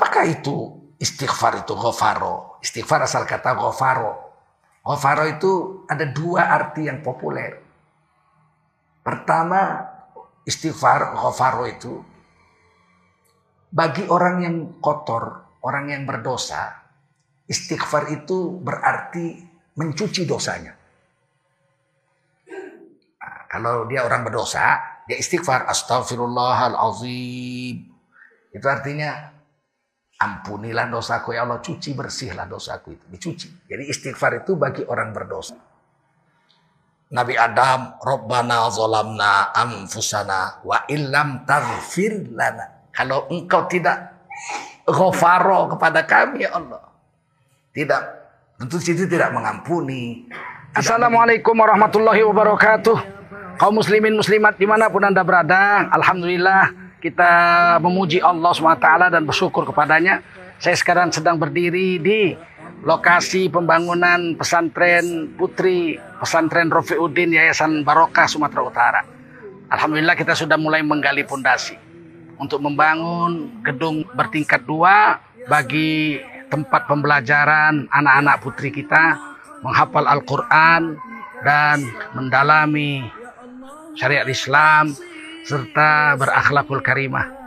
Apakah itu istighfar itu ghafaro? Istighfar asal kata ghafaro. Ghafaro itu ada dua arti yang populer. Pertama, istighfar ghafaro itu bagi orang yang kotor, orang yang berdosa, istighfar itu berarti mencuci dosanya. Nah, kalau dia orang berdosa, dia istighfar astagfirullahalazim. Itu artinya ampunilah dosaku ya Allah, cuci bersihlah dosaku itu, dicuci. Jadi istighfar itu bagi orang berdosa. Nabi Adam, Rabbana zalamna anfusana wa illam taghfir lana. Kalau engkau tidak ghafaro kepada kami ya Allah. Tidak, tentu situ tidak mengampuni. Assalamualaikum warahmatullahi wabarakatuh. Kaum muslimin muslimat di mana pun anda berada. Alhamdulillah kita memuji Allah SWT dan bersyukur kepadanya. Saya sekarang sedang berdiri di lokasi pembangunan pesantren putri pesantren Rofiuddin Yayasan Barokah Sumatera Utara. Alhamdulillah kita sudah mulai menggali pondasi untuk membangun gedung bertingkat dua bagi tempat pembelajaran anak-anak putri kita menghafal Al-Quran dan mendalami syariat Islam serta berakhlakul karimah.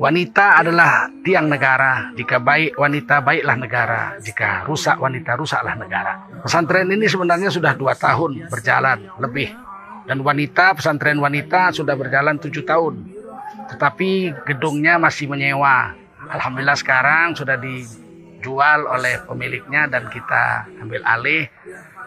Wanita adalah tiang negara. Jika baik wanita, baiklah negara. Jika rusak wanita, rusaklah negara. Pesantren ini sebenarnya sudah dua tahun berjalan lebih. Dan wanita, pesantren wanita sudah berjalan tujuh tahun. Tetapi gedungnya masih menyewa. Alhamdulillah sekarang sudah dijual oleh pemiliknya dan kita ambil alih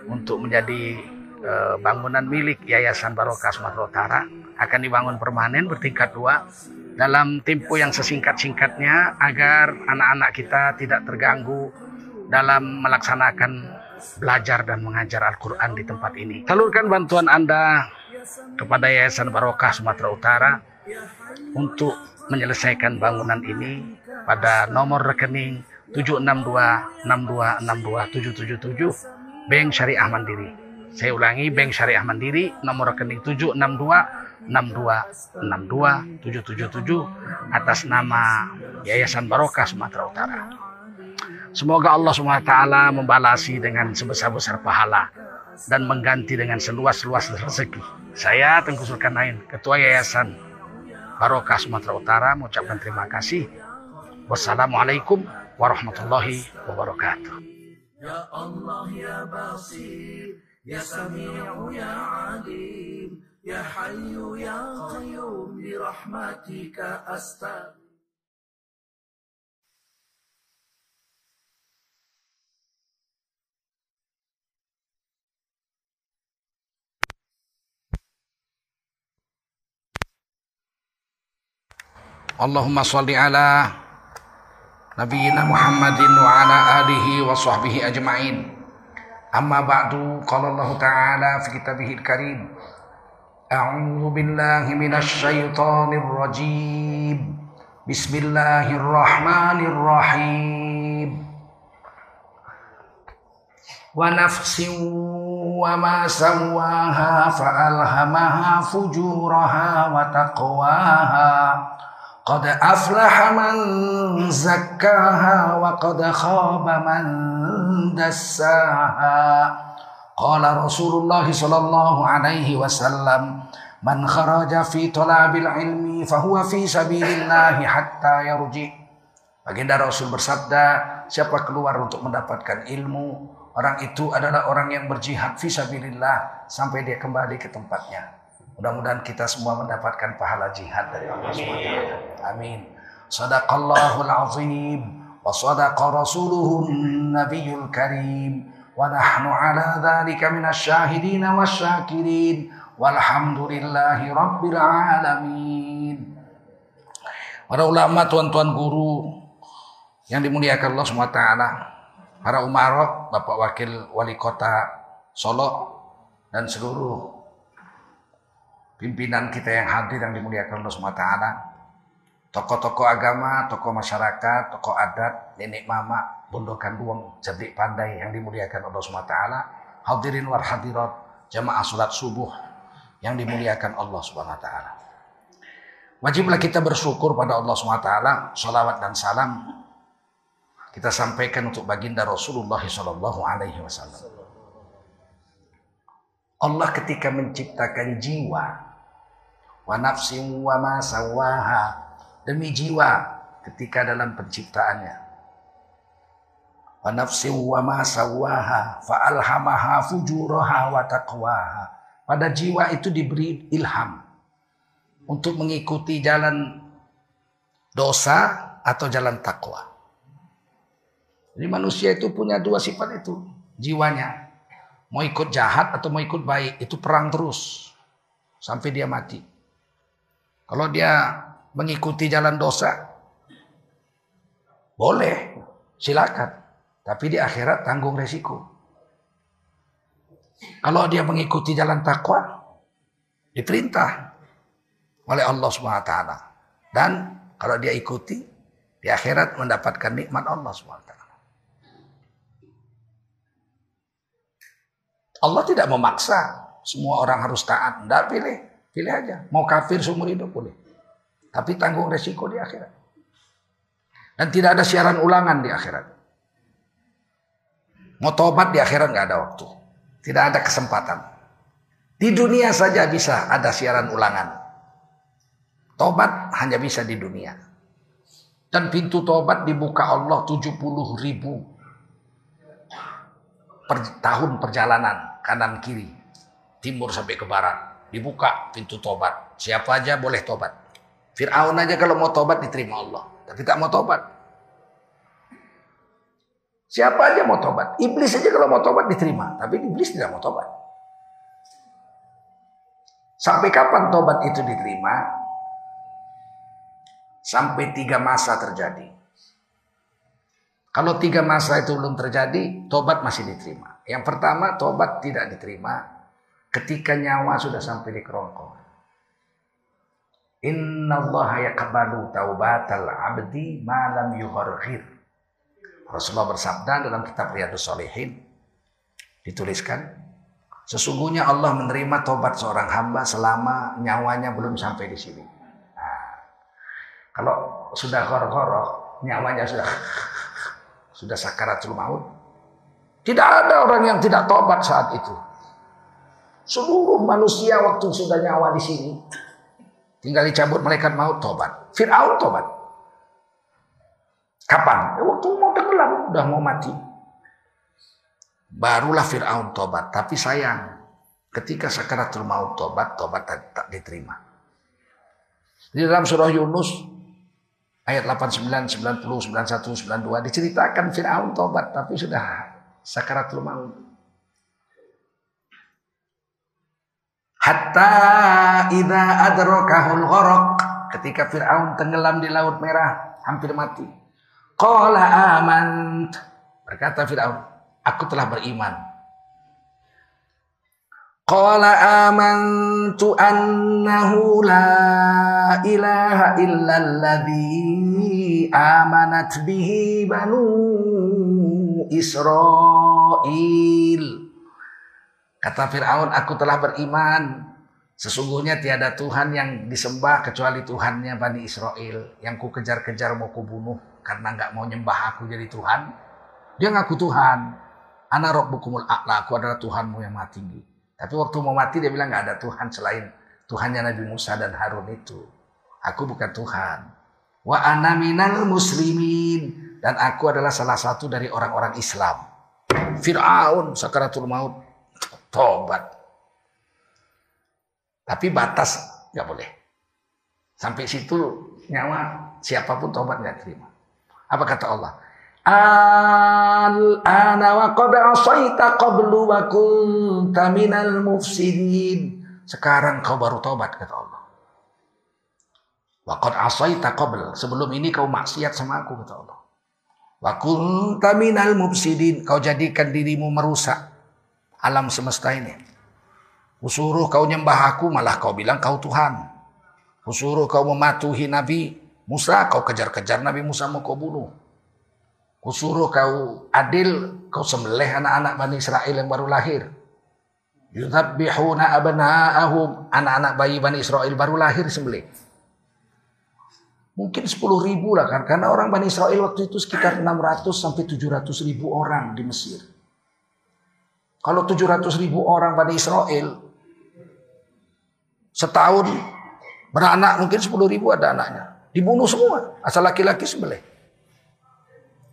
untuk menjadi eh, bangunan milik Yayasan Barokah Sumatera Utara akan dibangun permanen bertingkat dua dalam tempo yang sesingkat-singkatnya agar anak-anak kita tidak terganggu dalam melaksanakan belajar dan mengajar Al-Quran di tempat ini. Salurkan bantuan Anda kepada Yayasan Barokah Sumatera Utara untuk menyelesaikan bangunan ini pada nomor rekening 76262627777 Bank Syariah Mandiri. Saya ulangi Bank Syariah Mandiri nomor rekening 762 777 atas nama Yayasan Barokah Sumatera Utara. Semoga Allah SWT membalasi dengan sebesar-besar pahala dan mengganti dengan seluas-luas rezeki. Saya Tengku Zulkarnain, Ketua Yayasan Barokah Sumatera Utara mengucapkan terima kasih. Wassalamualaikum warahmatullahi wabarakatuh. Ya Allah ya Basir, ya Sami'u ya Alim. يا حي يا قيوم برحمتك أستغفر اللهم صل على نبينا محمد وعلى آله وصحبه أجمعين. أما بعد قال الله تعالى في كتابه الكريم أعوذ بالله من الشيطان الرجيم. بسم الله الرحمن الرحيم. ونفس وما سواها فألهمها فجورها وتقواها. قد أفلح من زكاها وقد خاب من دساها. Qala Rasulullah sallallahu alaihi wasallam man kharaja fi talabil ilmi fahuwa fi sabilillah hatta yarji. Baginda Rasul bersabda, siapa keluar untuk mendapatkan ilmu, orang itu adalah orang yang berjihad fi sabilillah sampai dia kembali ke tempatnya. Mudah-mudahan kita semua mendapatkan pahala jihad dari Allah SWT. Amin. Sadaqallahul azim wa sadaqa rasuluhun nabiyul karim. ونحن على ذلك من الشاهدين والشاكرين والحمد لله رب العالمين Para ulama, tuan-tuan guru yang dimuliakan Allah SWT, para umarok, Bapak Wakil Wali Kota Solo, dan seluruh pimpinan kita yang hadir yang dimuliakan Allah SWT, tokoh-tokoh agama, tokoh masyarakat, tokoh adat, nenek mama, bondokan duang, cerdik pandai yang dimuliakan Allah SWT, hadirin war hadirat, jamaah salat subuh yang dimuliakan Allah SWT. Wajiblah kita bersyukur pada Allah SWT, salawat dan salam kita sampaikan untuk baginda Rasulullah Wasallam. Allah ketika menciptakan jiwa, wa nafsin wa ma sawaha, demi jiwa ketika dalam penciptaannya. Wa ma fa alhamaha fujuraha wa. Pada jiwa itu diberi ilham untuk mengikuti jalan dosa atau jalan takwa. Jadi manusia itu punya dua sifat itu, jiwanya. Mau ikut jahat atau mau ikut baik, itu perang terus sampai dia mati. Kalau dia mengikuti jalan dosa, boleh, silakan. Tapi di akhirat tanggung resiko. Kalau dia mengikuti jalan takwa, diperintah oleh Allah SWT. Dan kalau dia ikuti, di akhirat mendapatkan nikmat Allah SWT. Allah tidak memaksa semua orang harus taat. Tidak pilih. Pilih aja. Mau kafir seumur hidup boleh. Tapi tanggung resiko di akhirat. Dan tidak ada siaran ulangan di akhirat. Mau tobat di akhirat nggak ada waktu. Tidak ada kesempatan. Di dunia saja bisa ada siaran ulangan. Tobat hanya bisa di dunia. Dan pintu tobat dibuka Allah 70 ribu per tahun perjalanan kanan kiri, timur sampai ke barat. Dibuka pintu tobat. Siapa aja boleh tobat. Fir'aun aja kalau mau tobat diterima Allah. Tapi tak mau tobat. Siapa aja mau tobat. Iblis aja kalau mau tobat diterima. Tapi iblis tidak mau tobat. Sampai kapan tobat itu diterima? Sampai tiga masa terjadi. Kalau tiga masa itu belum terjadi, tobat masih diterima. Yang pertama, tobat tidak diterima ketika nyawa sudah sampai di kerongkongan. Inna Allah yaqbalu taubatal abdi malam yuharghir. Rasulullah bersabda dalam kitab Riyadus Salihin dituliskan sesungguhnya Allah menerima tobat seorang hamba selama nyawanya belum sampai di sini. Nah, kalau sudah kor-koroh, nyawanya sudah sudah sakaratul maut. Tidak ada orang yang tidak tobat saat itu. Seluruh manusia waktu sudah nyawa di sini tinggal dicabut malaikat maut tobat. Fir'aun tobat. Kapan? Ya, waktu mau tenggelam, udah mau mati. Barulah Fir'aun tobat. Tapi sayang, ketika sakaratul maut tobat, tobat tak, diterima. Di dalam surah Yunus ayat 89, 90, 91, 92 diceritakan Firaun tobat tapi sudah sakaratul maut. Hatta idza adrakahul gharaq ketika Firaun tenggelam di laut merah hampir mati. Qala amant berkata Firaun, aku telah beriman. Qala amantu annahu la ilaha illa alladhi amanat bihi banu Israel. Kata Fir'aun, aku telah beriman. Sesungguhnya tiada Tuhan yang disembah kecuali Tuhannya Bani Israel. Yang ku kejar-kejar mau kubunuh karena nggak mau nyembah aku jadi Tuhan. Dia ngaku Tuhan. Ana rabbukumul a'la, aku adalah Tuhanmu yang tinggi. Tapi waktu mau mati dia bilang nggak ada Tuhan selain Tuhannya Nabi Musa dan Harun itu. Aku bukan Tuhan. Wa ana minal muslimin dan aku adalah salah satu dari orang-orang Islam. Fir'aun sakaratul maut tobat. Tapi batas nggak boleh. Sampai situ nyawa siapa pun tobat nggak terima. Apa kata Allah? Al-ana wa qad asaita qablu wa kunta mufsidin. Sekarang kau baru tobat kata Allah. Wa qad asaita qabl. Sebelum ini kau maksiat sama aku kata Allah. Wa kunta minal mufsidin. Kau jadikan dirimu merusak alam semesta ini. Kusuruh kau nyembah aku malah kau bilang kau Tuhan. Kusuruh kau mematuhi Nabi Musa, kau kejar-kejar Nabi Musa mau kau bunuh. Kusuruh kau adil, kau sembelih anak-anak Bani Israel yang baru lahir. Yudhabbihuna abna'ahum. Anak-anak bayi Bani Israel baru lahir sembelih. Mungkin 10 ribu lah kan. Karena orang Bani Israel waktu itu sekitar 600 sampai 700 ribu orang di Mesir. Kalau 700 ribu orang Bani Israel setahun beranak mungkin 10 ribu ada anaknya. Dibunuh semua. Asal laki-laki sembelih.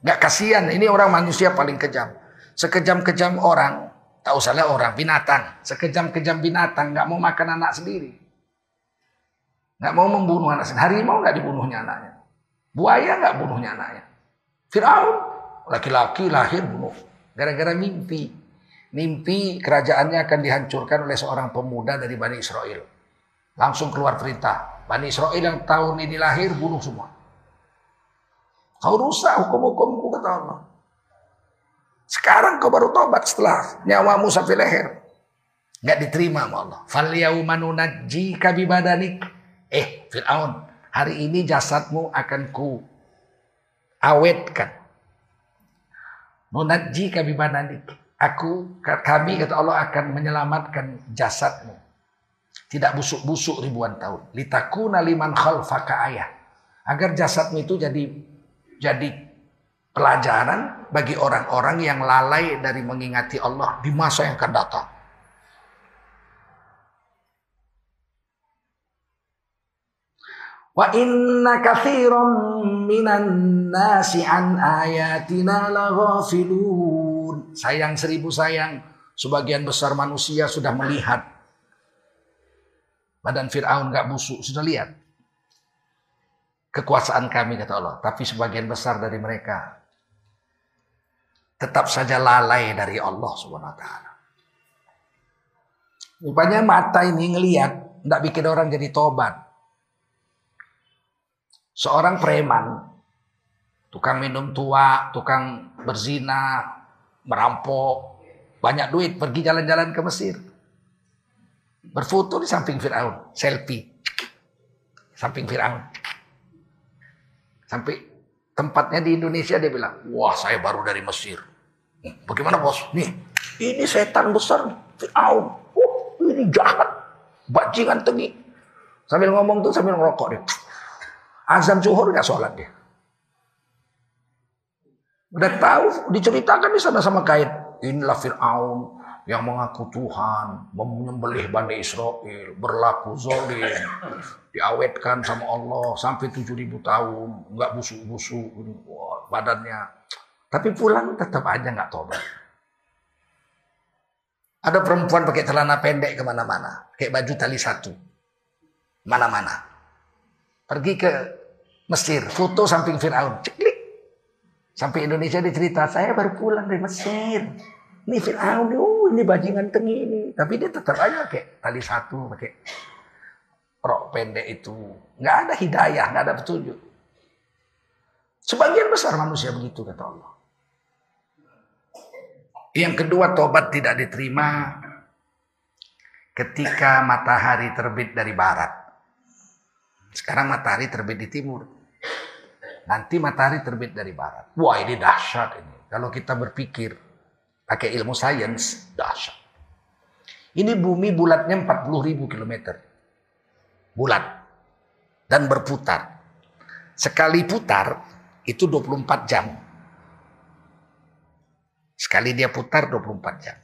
Gak kasihan. Ini orang manusia paling kejam. Sekejam-kejam orang. Tak usahlah orang. Binatang. Sekejam-kejam binatang. Gak mau makan anak sendiri. Gak mau membunuh anak sendiri. Harimau gak dibunuhnya anaknya. Buaya gak bunuhnya anaknya. Fir'aun. Laki-laki lahir bunuh. Gara-gara mimpi. Mimpi kerajaannya akan dihancurkan oleh seorang pemuda dari Bani Israel. Langsung keluar perintah. Bani Israel yang tahun ini lahir bunuh semua. Kau rusak hukum-hukumku kata Allah. Sekarang kau baru tobat setelah nyawamu sampai leher. Nggak diterima sama Allah. Fal yaumanunajji kabibadanik. Eh, Fir'aun, hari ini jasadmu akan ku awetkan. Nunajji kabibadanik. Aku, kami kata Allah akan menyelamatkan jasadmu. Tidak busuk-busuk ribuan tahun. Litakuna liman khalfaka ayah. Agar jasadmu itu jadi jadi pelajaran bagi orang-orang yang lalai dari mengingati Allah di masa yang akan datang. Wa inna kathiran minan nasi an ayatina laghafilun. Sayang seribu sayang, sebagian besar manusia sudah melihat Badan Fir'aun gak busuk. Sudah lihat. Kekuasaan kami kata Allah. Tapi sebagian besar dari mereka tetap saja lalai dari Allah Subhanahu wa taala. Rupanya mata ini ngelihat tidak bikin orang jadi tobat. Seorang preman, tukang minum tua, tukang berzina, merampok, banyak duit, pergi jalan-jalan ke Mesir. Berfoto di samping Fir'aun. Selfie. Samping Fir'aun. Sampai tempatnya di Indonesia dia bilang, wah saya baru dari Mesir. Bagaimana bos? Nih, ini setan besar Fir'aun. Oh, ini jahat. Bajingan tengi. Sambil ngomong tuh sambil ngerokok dia. Azan zuhur nggak sholat dia. Udah tahu diceritakan di sana sama kait. Inilah Fir'aun yang mengaku Tuhan, menyembelih Bani Israel, berlaku zolim, diawetkan sama Allah sampai 7000 tahun, nggak busuk-busuk badannya. Tapi pulang tetap aja nggak tobat. Ada perempuan pakai celana pendek ke mana-mana, kayak baju tali satu, mana-mana. Pergi ke Mesir, foto samping Fir'aun, ceklik. Sampai Indonesia dicerita, saya baru pulang dari Mesir. Ini Fir'aun, oh ini bajingan tengi ini. Tapi dia tetap aja pakai tali satu, pakai rok pendek itu. Nggak ada hidayah, nggak ada petunjuk. Sebagian besar manusia begitu kata Allah. Yang kedua tobat tidak diterima ketika matahari terbit dari barat. Sekarang matahari terbit di timur. Nanti matahari terbit dari barat. Wah ini dahsyat ini. Kalau kita berpikir pakai ilmu sains, dahsyat. Ini bumi bulatnya 40 ribu kilometer. Bulat. Dan berputar. Sekali putar itu 24 jam. Sekali dia putar 24 jam.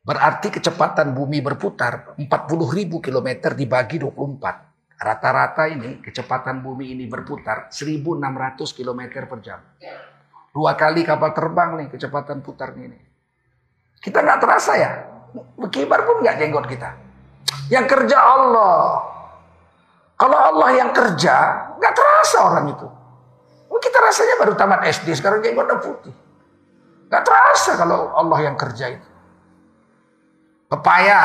Berarti kecepatan bumi berputar 40 ribu kilometer dibagi 24. Rata-rata ini kecepatan bumi ini berputar 1600 kilometer per jam. Dua kali kapal terbang nih kecepatan putarnya ini. Kita nggak terasa ya. Berkibar pun nggak jenggot kita. Yang kerja Allah. Kalau Allah yang kerja, nggak terasa orang itu. Kita rasanya baru tamat SD, sekarang jenggotnya putih. Nggak terasa kalau Allah yang kerja itu. Pepaya.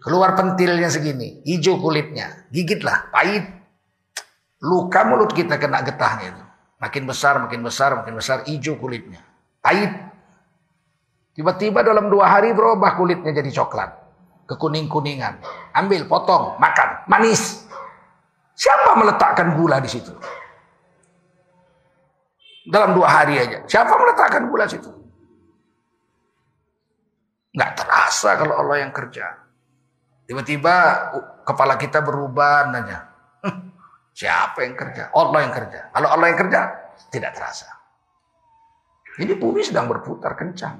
Keluar pentilnya segini, hijau kulitnya. Gigitlah, pahit. Luka mulut kita kena getahnya itu. Makin besar, makin besar, makin besar, hijau kulitnya. Pahit. Tiba-tiba dalam dua hari berubah kulitnya jadi coklat. Kekuning-kuningan. Ambil, potong, makan. Manis. Siapa meletakkan gula di situ? Dalam dua hari aja. Siapa meletakkan gula di situ? Nggak terasa kalau Allah yang kerja. Tiba-tiba kepala kita berubah nanya. "Hmm, siapa yang kerja? Allah yang kerja. Kalau Allah yang kerja, tidak terasa. Ini bumi sedang berputar kencang.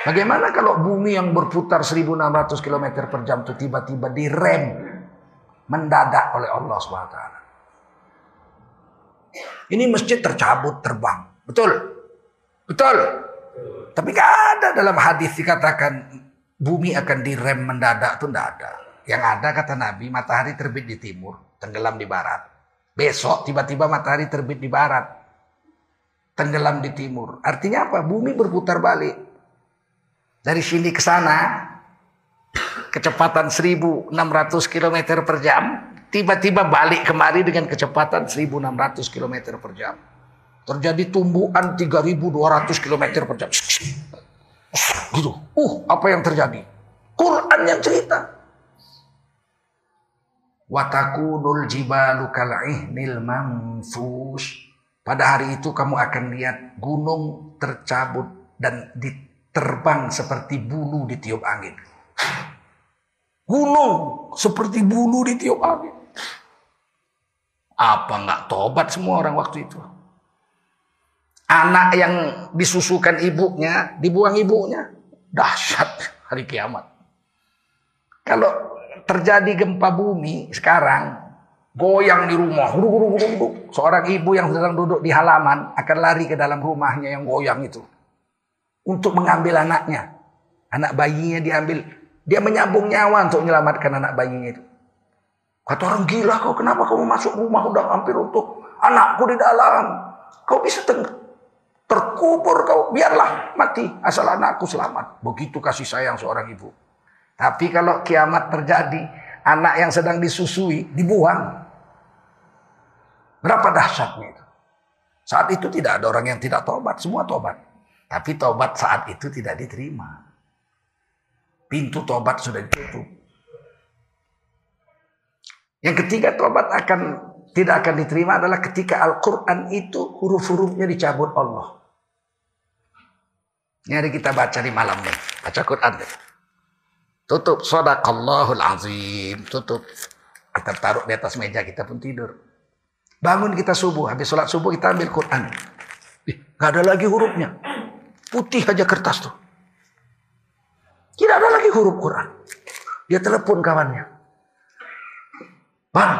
Bagaimana kalau bumi yang berputar 1600 km per jam itu tiba-tiba direm mendadak oleh Allah SWT. Ini masjid tercabut terbang. Betul? Betul? Tapi gak ada dalam hadis dikatakan bumi akan direm mendadak itu tidak ada. Yang ada kata Nabi matahari terbit di timur, tenggelam di barat. Besok tiba-tiba matahari terbit di barat, tenggelam di timur. Artinya apa? Bumi berputar balik. Dari sini ke sana, kecepatan 1600 km per jam, tiba-tiba balik kemari dengan kecepatan 1600 km per jam. Terjadi tumbuhan 3200 km per jam. Gitu. Uh, apa yang terjadi? Quran yang cerita. Watakunul jibalu kal'ihnil manfus. Pada hari itu kamu akan lihat gunung tercabut dan diterbang seperti bulu ditiup angin. Gunung seperti bulu ditiup angin. Apa nggak tobat semua orang waktu itu? Anak yang disusukan ibunya, dibuang ibunya. Dahsyat hari kiamat. Kalau terjadi gempa bumi sekarang, goyang di rumah, huruk, huruk, huruk. Seorang ibu yang sedang duduk di halaman akan lari ke dalam rumahnya yang goyang itu. Untuk mengambil anaknya. Anak bayinya diambil. Dia menyambung nyawa untuk menyelamatkan anak bayinya itu. Kata orang gila kau, kenapa kamu masuk rumah udah hampir untuk anakku di dalam. Kau bisa teng terkubur kau, biarlah mati asal anakku selamat. Begitu kasih sayang seorang ibu. Tapi kalau kiamat terjadi, anak yang sedang disusui dibuang. Berapa dahsyatnya itu? Saat itu tidak ada orang yang tidak tobat, semua tobat. Tapi tobat saat itu tidak diterima. Pintu tobat sudah ditutup. Yang ketiga tobat akan tidak akan diterima adalah ketika Al-Quran itu huruf-hurufnya dicabut Allah. Ini hari kita baca di malam nih. Baca Quran deh. Tutup. Sadaqallahul azim. Tutup. Kita taruh di atas meja kita pun tidur. Bangun kita subuh. Habis sholat subuh kita ambil Quran. Gak ada lagi hurufnya. Putih aja kertas tuh. Tidak ada lagi huruf Quran. Dia telepon kawannya. Bang,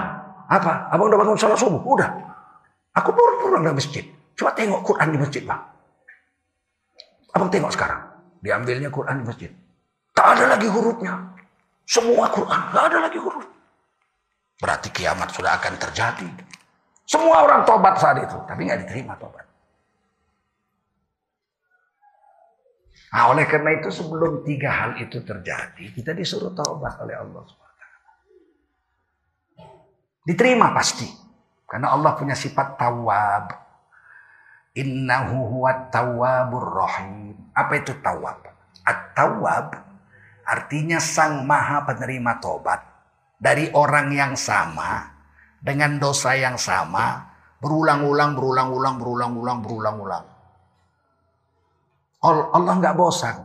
apa? Abang udah bangun sholat subuh? Udah. Aku baru pulang dari masjid. Coba tengok Quran di masjid, bang. Abang tengok sekarang. Diambilnya Quran di masjid. Tak ada lagi hurufnya. Semua Quran. Tak ada lagi huruf. Berarti kiamat sudah akan terjadi. Semua orang tobat saat itu. Tapi nggak diterima tobat. Nah, oleh karena itu sebelum tiga hal itu terjadi, kita disuruh taubat oleh Allah SWT. Diterima pasti. Karena Allah punya sifat tawab. Innahu huwa tawabur rahim. Apa itu tawab? At-tawab artinya sang maha penerima tobat. Dari orang yang sama, dengan dosa yang sama, berulang-ulang, berulang-ulang, berulang-ulang, berulang-ulang. Allah nggak bosan.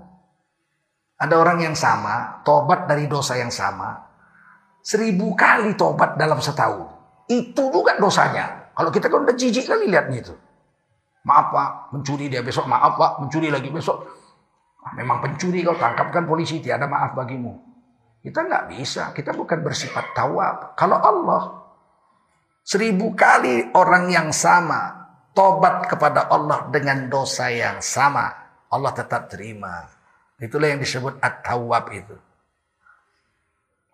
Ada orang yang sama, tobat dari dosa yang sama, seribu kali tobat dalam setahun. Itu juga dosanya. Kalau kita kan udah jijik kali lihatnya itu. Maaf pak, mencuri dia besok. Maaf pak, mencuri lagi besok. Ah, memang pencuri kau tangkapkan polisi, tiada maaf bagimu. Kita nggak bisa, kita bukan bersifat tawab. Kalau Allah, seribu kali orang yang sama, tobat kepada Allah dengan dosa yang sama. Allah tetap terima. Itulah yang disebut at-tawab itu.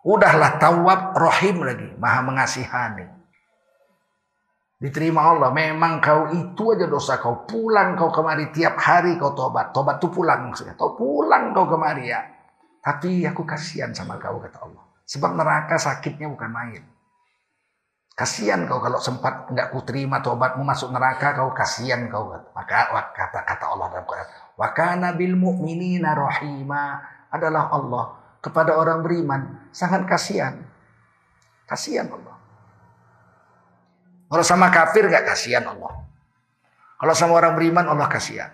Udahlah tawab rahim lagi, maha mengasihani. Diterima Allah, memang kau itu aja dosa kau. Pulang kau kemari tiap hari kau tobat. Tobat itu pulang. Kau pulang kau kemari ya. Tapi aku kasihan sama kau kata Allah. Sebab neraka sakitnya bukan main. Kasihan kau kalau sempat nggak ku terima tobatmu masuk neraka kau kasihan kau maka kata kata Allah dalam Quran wa kana bil mu'minina rahima adalah Allah kepada orang beriman sangat kasihan kasihan Allah kalau sama kafir nggak kasihan Allah kalau sama orang beriman Allah kasihan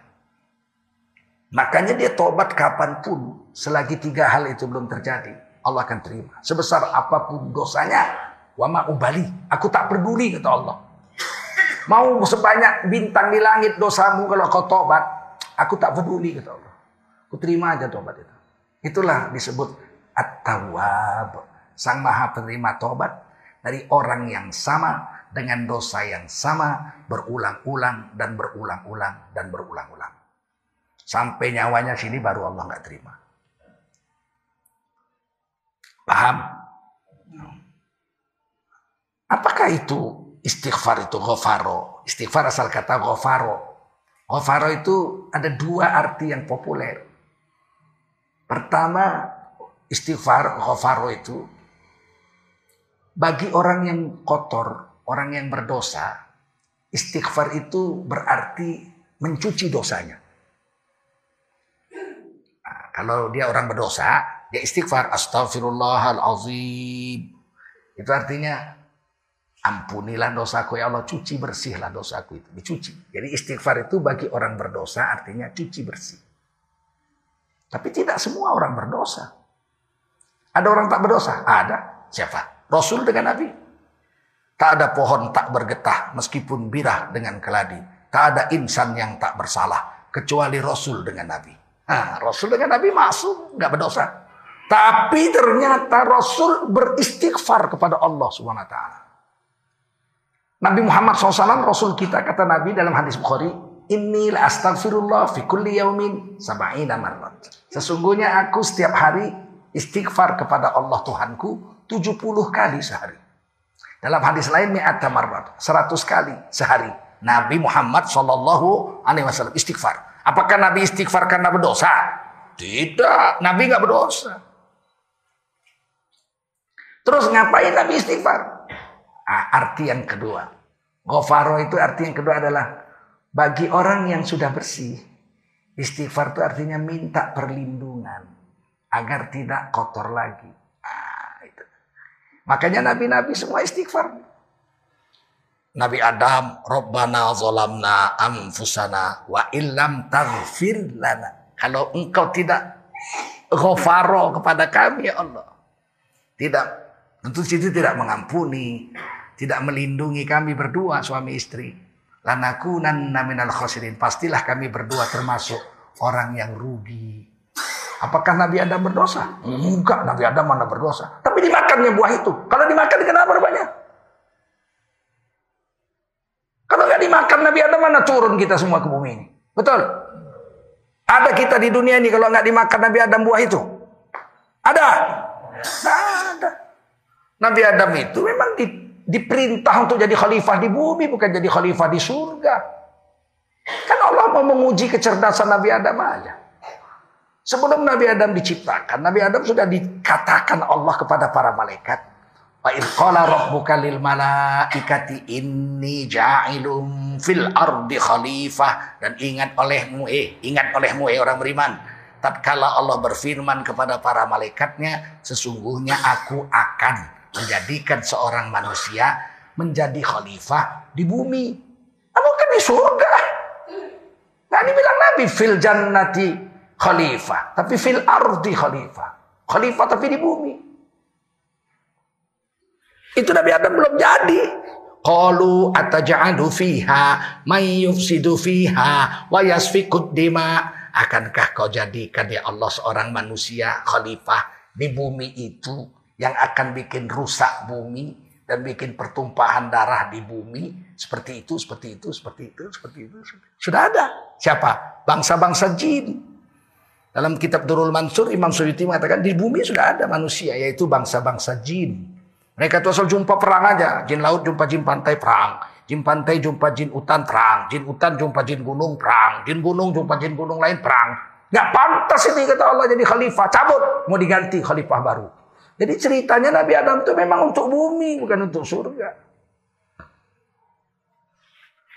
makanya dia tobat kapan pun selagi tiga hal itu belum terjadi Allah akan terima. Sebesar apa pun dosanya, wama ubali. Aku tak peduli kata Allah. Mau sebanyak bintang di langit dosamu kalau kau tobat, aku tak peduli kata Allah. Aku terima aja tobat itu. Itulah disebut at-tawwab. Sang maha penerima tobat dari orang yang sama dengan dosa yang sama berulang-ulang dan berulang-ulang dan berulang-ulang. Sampai nyawanya sini baru Allah nggak terima. Paham? Apakah itu istighfar itu ghafaro? Istighfar asal kata ghafaro. Ghafaro itu ada dua arti yang populer. Pertama, istighfar ghafaro itu bagi orang yang kotor, orang yang berdosa, istighfar itu berarti mencuci dosanya. Nah, kalau dia orang berdosa, dia istighfar astagfirullahalazim. Itu artinya ampunilah dosaku ya Allah, cuci bersihlah dosaku itu, dicuci. Jadi istighfar itu bagi orang berdosa artinya cuci bersih. Tapi tidak semua orang berdosa. Ada orang tak berdosa? Ada. Siapa? Rasul dengan Nabi. Tak ada pohon tak bergetah meskipun birah dengan keladi. Tak ada insan yang tak bersalah kecuali Rasul dengan Nabi. Nah, Rasul dengan Nabi masuk nggak berdosa. Tapi ternyata Rasul beristighfar kepada Allah Subhanahu wa taala. Nabi Muhammad SAW, Rasul kita, kata Nabi dalam hadis Bukhari, Inilah astagfirullah fi kulli yaumin sab'ina marrat. Sesungguhnya aku setiap hari istighfar kepada Allah Tuhanku 70 kali sehari. Dalam hadis lain mi'ata marrat, 100 kali sehari. Nabi Muhammad Shallallahu alaihi wasallam istighfar. Apakah Nabi istighfar karena berdosa? Tidak, Nabi nggak berdosa. Terus ngapain Nabi istighfar? Nah, arti yang kedua. Gofaro itu arti yang kedua adalah bagi orang yang sudah bersih. Istighfar itu artinya minta perlindungan agar tidak kotor lagi. Makanya nabi-nabi semua istighfar. Nabi Adam, Rabbana zolamna anfusana wa illam taghfir lana. Kalau engkau tidak ghafaro kepada kami ya Allah. Tidak, tentu situ tidak mengampuni, tidak melindungi kami berdua suami istri. Lanakunan naminal khosirin. Pastilah kami berdua termasuk orang yang rugi. Apakah Nabi Adam berdosa? Enggak, Nabi Adam mana berdosa. Tapi dimakannya buah itu. Kalau dimakan kenapa rupanya? Kalau nggak dimakan Nabi Adam mana turun kita semua ke bumi ini? Betul? Ada kita di dunia ini kalau nggak dimakan Nabi Adam buah itu? Ada? Ada. Nabi Adam itu memang di, diperintah untuk jadi khalifah di bumi, bukan jadi khalifah di surga. Kan Allah mau menguji kecerdasan Nabi Adam aja. Sebelum Nabi Adam diciptakan, Nabi Adam sudah dikatakan Allah kepada para malaikat, Wa qala rabbuka lil malaikati inni ja'ilum fil ardi khalifah dan ingat olehmu eh ingat olehmu eh orang beriman tatkala Allah berfirman kepada para malaikatnya sesungguhnya aku akan menjadikan seorang manusia menjadi khalifah di bumi. Kamu kan di surga. Nah ini bilang Nabi fil jannati khalifah. Tapi fil ardi khalifah. Khalifah tapi di bumi. Itu Nabi Adam belum jadi. Qalu ataja'alu fiha may yufsidu fiha wa yasfikud dima. Akankah kau jadikan ya Allah seorang manusia khalifah di bumi itu yang akan bikin rusak bumi dan bikin pertumpahan darah di bumi seperti itu, seperti itu, seperti itu, seperti itu. Sudah ada. Siapa? Bangsa-bangsa jin. Dalam kitab Durul Mansur, Imam Suyuti mengatakan di bumi sudah ada manusia, yaitu bangsa-bangsa jin. Mereka itu asal jumpa perang aja. Jin laut jumpa jin pantai perang. Jin pantai jumpa jin utan perang. Jin utan jumpa jin gunung perang. Jin gunung jumpa jin gunung lain perang. Gak pantas ini kata Allah jadi khalifah. Cabut. Mau diganti khalifah baru. Jadi ceritanya Nabi Adam itu memang untuk bumi, bukan untuk surga.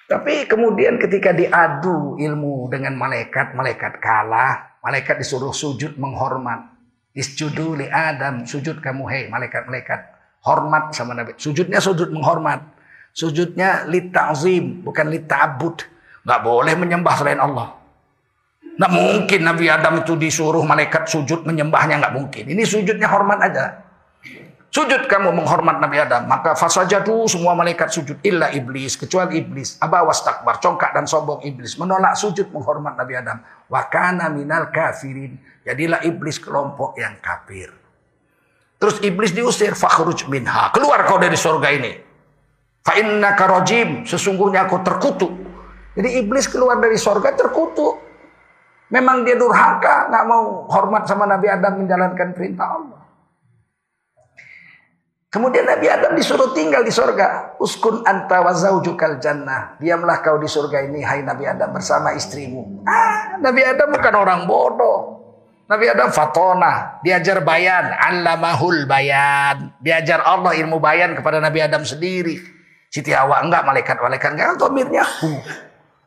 Tapi kemudian ketika diadu ilmu dengan malaikat, malaikat kalah. Malaikat disuruh sujud menghormat. Isjudu li Adam, sujud kamu hei malaikat-malaikat. Hormat sama Nabi. Sujudnya sujud menghormat. Sujudnya li ta'zim, bukan li ta'bud. Gak boleh menyembah selain Allah. Nggak mungkin Nabi Adam itu disuruh malaikat sujud menyembahnya nggak mungkin. Ini sujudnya hormat aja. Sujud kamu menghormat Nabi Adam. Maka fasajadu semua malaikat sujud. Illa iblis. Kecuali iblis. Aba takbar. Congkak dan sombong iblis. Menolak sujud menghormat Nabi Adam. Wakana minal kafirin. Jadilah iblis kelompok yang kafir. Terus iblis diusir. Fakhruj minha. Keluar kau dari surga ini. Fa inna karojim. Sesungguhnya aku terkutuk. Jadi iblis keluar dari surga terkutuk. Memang dia durhaka. nggak mau hormat sama Nabi Adam menjalankan perintah Allah. Kemudian Nabi Adam disuruh tinggal di sorga. Uskun anta wa zaujukal jannah. Diamlah kau di surga ini, hai Nabi Adam bersama istrimu. Ah, Nabi Adam bukan orang bodoh. Nabi Adam fatona, diajar bayan, allamahul bayan. Diajar Allah ilmu bayan kepada Nabi Adam sendiri. Siti Hawa enggak, malaikat-malaikat enggak, domirnya hu.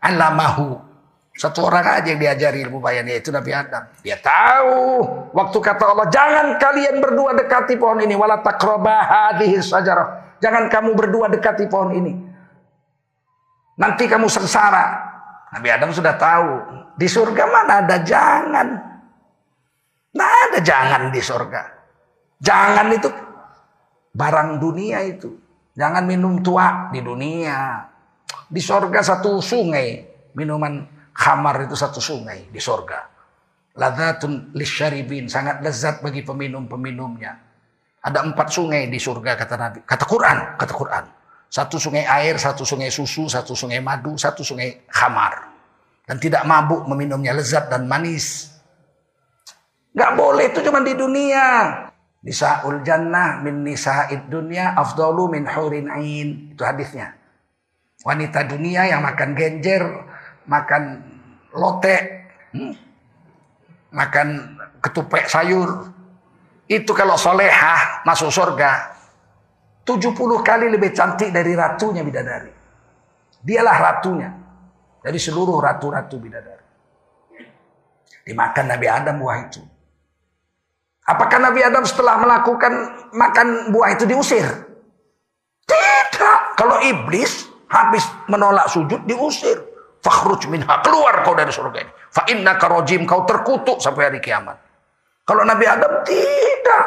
Allamahu. Satu orang aja yang diajari ilmu bayan yaitu Nabi Adam. Dia tahu waktu kata Allah, jangan kalian berdua dekati pohon ini wala sajarah. Jangan kamu berdua dekati pohon ini. Nanti kamu sengsara. Nabi Adam sudah tahu. Di surga mana ada jangan. Nah ada jangan di surga. Jangan itu barang dunia itu. Jangan minum tua di dunia. Di surga satu sungai minuman Khamar itu satu sungai di sorga. Ladzatun lisyaribin. Sangat lezat bagi peminum-peminumnya. Ada empat sungai di surga kata Nabi. Kata Quran. Kata Quran. Satu sungai air, satu sungai susu, satu sungai madu, satu sungai khamar. Dan tidak mabuk meminumnya lezat dan manis. Gak boleh itu cuma di dunia. Nisaul jannah min nisa'id dunia afdalu min hurin ain. Itu hadisnya. Wanita dunia yang makan genjer, makan lotek, hmm, makan ketupek sayur. Itu kalau solehah masuk surga. 70 kali lebih cantik dari ratunya bidadari. Dialah ratunya. Dari seluruh ratu-ratu bidadari. Dimakan Nabi Adam buah itu. Apakah Nabi Adam setelah melakukan makan buah itu diusir? Tidak. Kalau iblis habis menolak sujud diusir. Fakhruj minha. Keluar kau dari surga ini. Fa inna karojim. Kau terkutuk sampai hari kiamat. Kalau Nabi Adam tidak.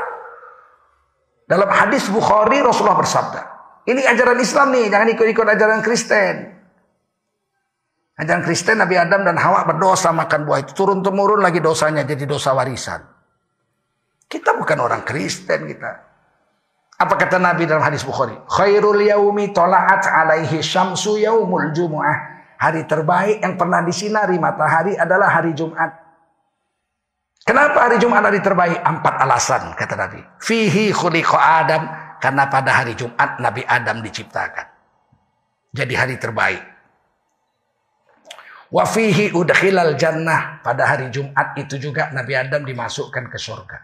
Dalam hadis Bukhari Rasulullah bersabda. Ini ajaran Islam nih. Jangan ikut-ikut ajaran Kristen. Ajaran Kristen Nabi Adam dan Hawa berdosa makan buah itu. Turun-temurun lagi dosanya jadi dosa warisan. Kita bukan orang Kristen kita. Apa kata Nabi dalam hadis Bukhari? Khairul yaumi tola'at alaihi syamsu yaumul jumu'ah. Hari terbaik yang pernah disinari matahari adalah hari Jumat. Kenapa hari Jumat hari terbaik? Empat alasan kata Nabi. Fihi khuliqa Adam. Karena pada hari Jumat Nabi Adam diciptakan. Jadi hari terbaik. Wa fihi udkhilal jannah. Pada hari Jumat itu juga Nabi Adam dimasukkan ke surga.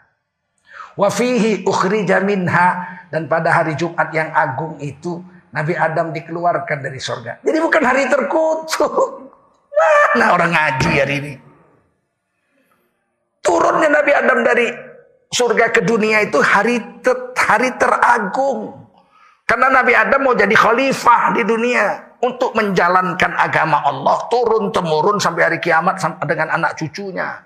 Wa fihi ukhrija minha. Dan pada hari Jumat yang agung itu Nabi Adam dikeluarkan dari surga. Jadi bukan hari terkutuk. Mana orang ngaji hari ini? Turunnya Nabi Adam dari surga ke dunia itu hari ter, hari teragung. Karena Nabi Adam mau jadi khalifah di dunia untuk menjalankan agama Allah turun temurun sampai hari kiamat dengan anak cucunya.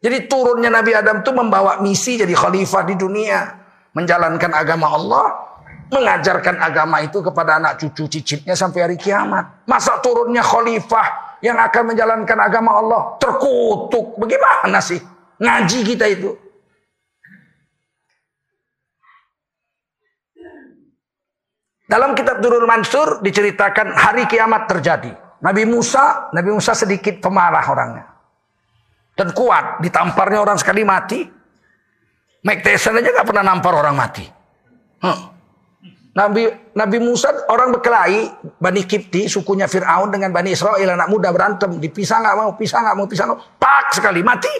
Jadi turunnya Nabi Adam itu membawa misi jadi khalifah di dunia, menjalankan agama Allah mengajarkan agama itu kepada anak cucu cicitnya sampai hari kiamat. Masa turunnya khalifah yang akan menjalankan agama Allah terkutuk. Bagaimana sih ngaji kita itu? Dalam kitab Durul Mansur diceritakan hari kiamat terjadi. Nabi Musa, Nabi Musa sedikit pemarah orangnya. Dan kuat, ditamparnya orang sekali mati. Mike Tyson aja gak pernah nampar orang mati. Hmm. Nabi Nabi Musa orang berkelahi Bani Kipti sukunya Fir'aun dengan Bani Israel anak muda berantem dipisah nggak mau pisah nggak mau pisah nggak pak sekali mati.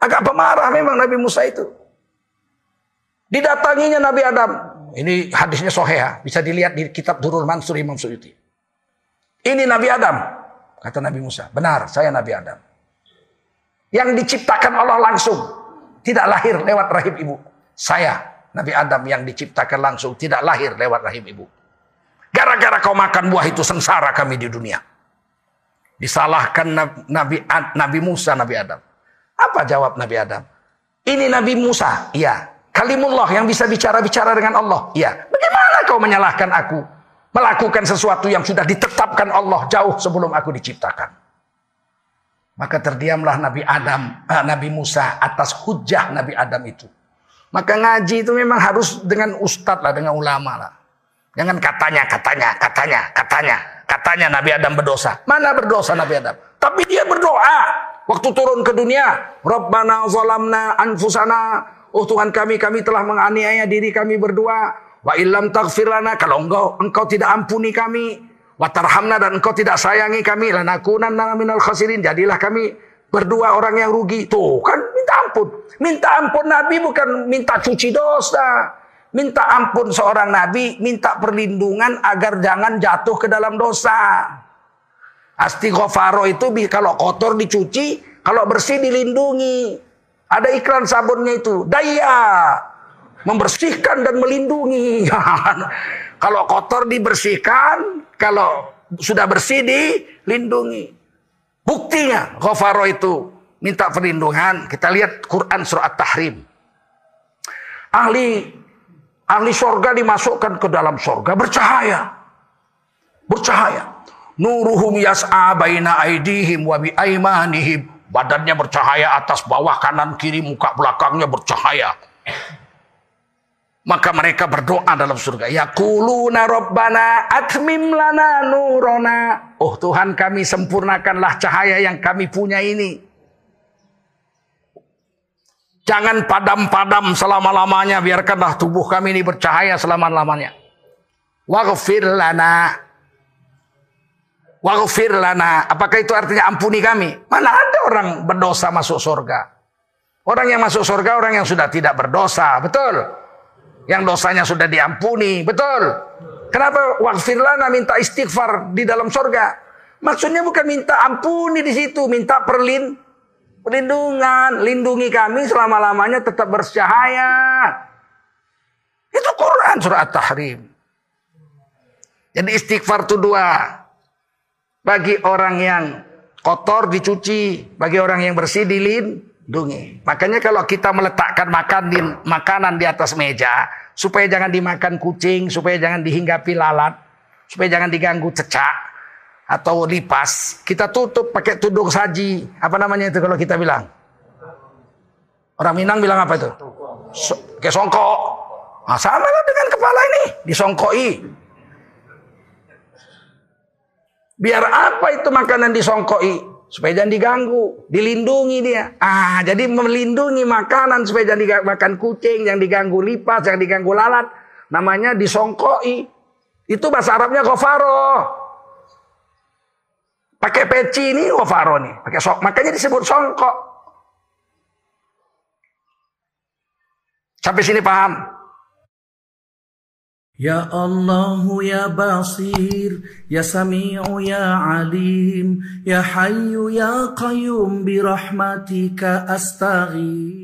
Agak pemarah memang Nabi Musa itu. Didatanginya Nabi Adam. Ini hadisnya soheh bisa dilihat di kitab Durul Mansur Imam Suyuti. Ini Nabi Adam kata Nabi Musa. Benar saya Nabi Adam. Yang diciptakan Allah langsung tidak lahir lewat rahim ibu. Saya Nabi Adam yang diciptakan langsung tidak lahir lewat rahim ibu. Gara-gara kau makan buah itu sengsara kami di dunia. Disalahkan Nabi Nabi Musa, Nabi Adam. Apa jawab Nabi Adam? Ini Nabi Musa, iya. Kalimullah yang bisa bicara-bicara dengan Allah, iya. Bagaimana kau menyalahkan aku? Melakukan sesuatu yang sudah ditetapkan Allah jauh sebelum aku diciptakan. Maka terdiamlah Nabi Adam, eh, Nabi Musa atas hujah Nabi Adam itu. Maka ngaji itu memang harus dengan ustadz lah, dengan ulama lah. Jangan katanya, katanya, katanya, katanya. Katanya Nabi Adam berdosa. Mana berdosa Nabi Adam? Tapi dia berdoa. Waktu turun ke dunia. Rabbana zalamna anfusana. Oh Tuhan kami, kami telah menganiaya diri kami berdua. Wa illam taghfir lana. Kalau engkau, engkau tidak ampuni kami. Watarhamna dan engkau tidak sayangi kami. Lanakunanna minal khasirin. Jadilah kami berdua orang yang rugi. Tuh kan ampun. Minta ampun Nabi bukan minta cuci dosa. Minta ampun seorang Nabi. Minta perlindungan agar jangan jatuh ke dalam dosa. Astighfaro itu kalau kotor dicuci. Kalau bersih dilindungi. Ada iklan sabunnya itu. Daya. Membersihkan dan melindungi. Kalau kotor dibersihkan, kalau sudah bersih dilindungi. Buktinya Ghafaro itu minta perlindungan. Kita lihat Quran surah At-Tahrim. Ahli ahli sorga dimasukkan ke dalam sorga bercahaya. Bercahaya. Nuruhum yas'a baina aidihim wa bi aimanihim. Badannya bercahaya atas bawah kanan kiri muka belakangnya bercahaya. Maka mereka berdoa dalam surga. Ya kuluna rabbana atmim lana nurona. Oh Tuhan kami sempurnakanlah cahaya yang kami punya ini. Jangan padam-padam selama-lamanya. Biarkanlah tubuh kami ini bercahaya selama-lamanya. Waghfir lana. Waghfir lana. Apakah itu artinya ampuni kami? Mana ada orang berdosa masuk surga? Orang yang masuk surga orang yang sudah tidak berdosa. Betul? yang dosanya sudah diampuni. Betul. Kenapa wakfirlana minta istighfar di dalam sorga? Maksudnya bukan minta ampuni di situ, minta perlin perlindungan, lindungi kami selama-lamanya tetap bercahaya. Itu Quran surah At-Tahrim. Jadi istighfar itu dua. Bagi orang yang kotor dicuci, bagi orang yang bersih dilin, Dungi. Makanya kalau kita meletakkan makan di, makanan di atas meja, supaya jangan dimakan kucing, supaya jangan dihinggapi lalat, supaya jangan diganggu cecak atau lipas, kita tutup pakai tudung saji. Apa namanya itu kalau kita bilang? Orang Minang bilang apa itu? So, kayak songkok. Nah, sama lah dengan kepala ini, disongkoi. Biar apa itu makanan disongkoi? supaya jangan diganggu, dilindungi dia. Ah, jadi melindungi makanan supaya jangan dimakan kucing, yang diganggu lipas, yang diganggu lalat. Namanya disongkoi. Itu bahasa Arabnya kofaro. Pakai peci ini oh, wafaro nih, pakai sok. Makanya disebut songkok. Sampai sini paham? Ya Allah ya Basir Ya Sami'u ya Alim Ya Hayyu ya Qayyum Birahmatika astaghir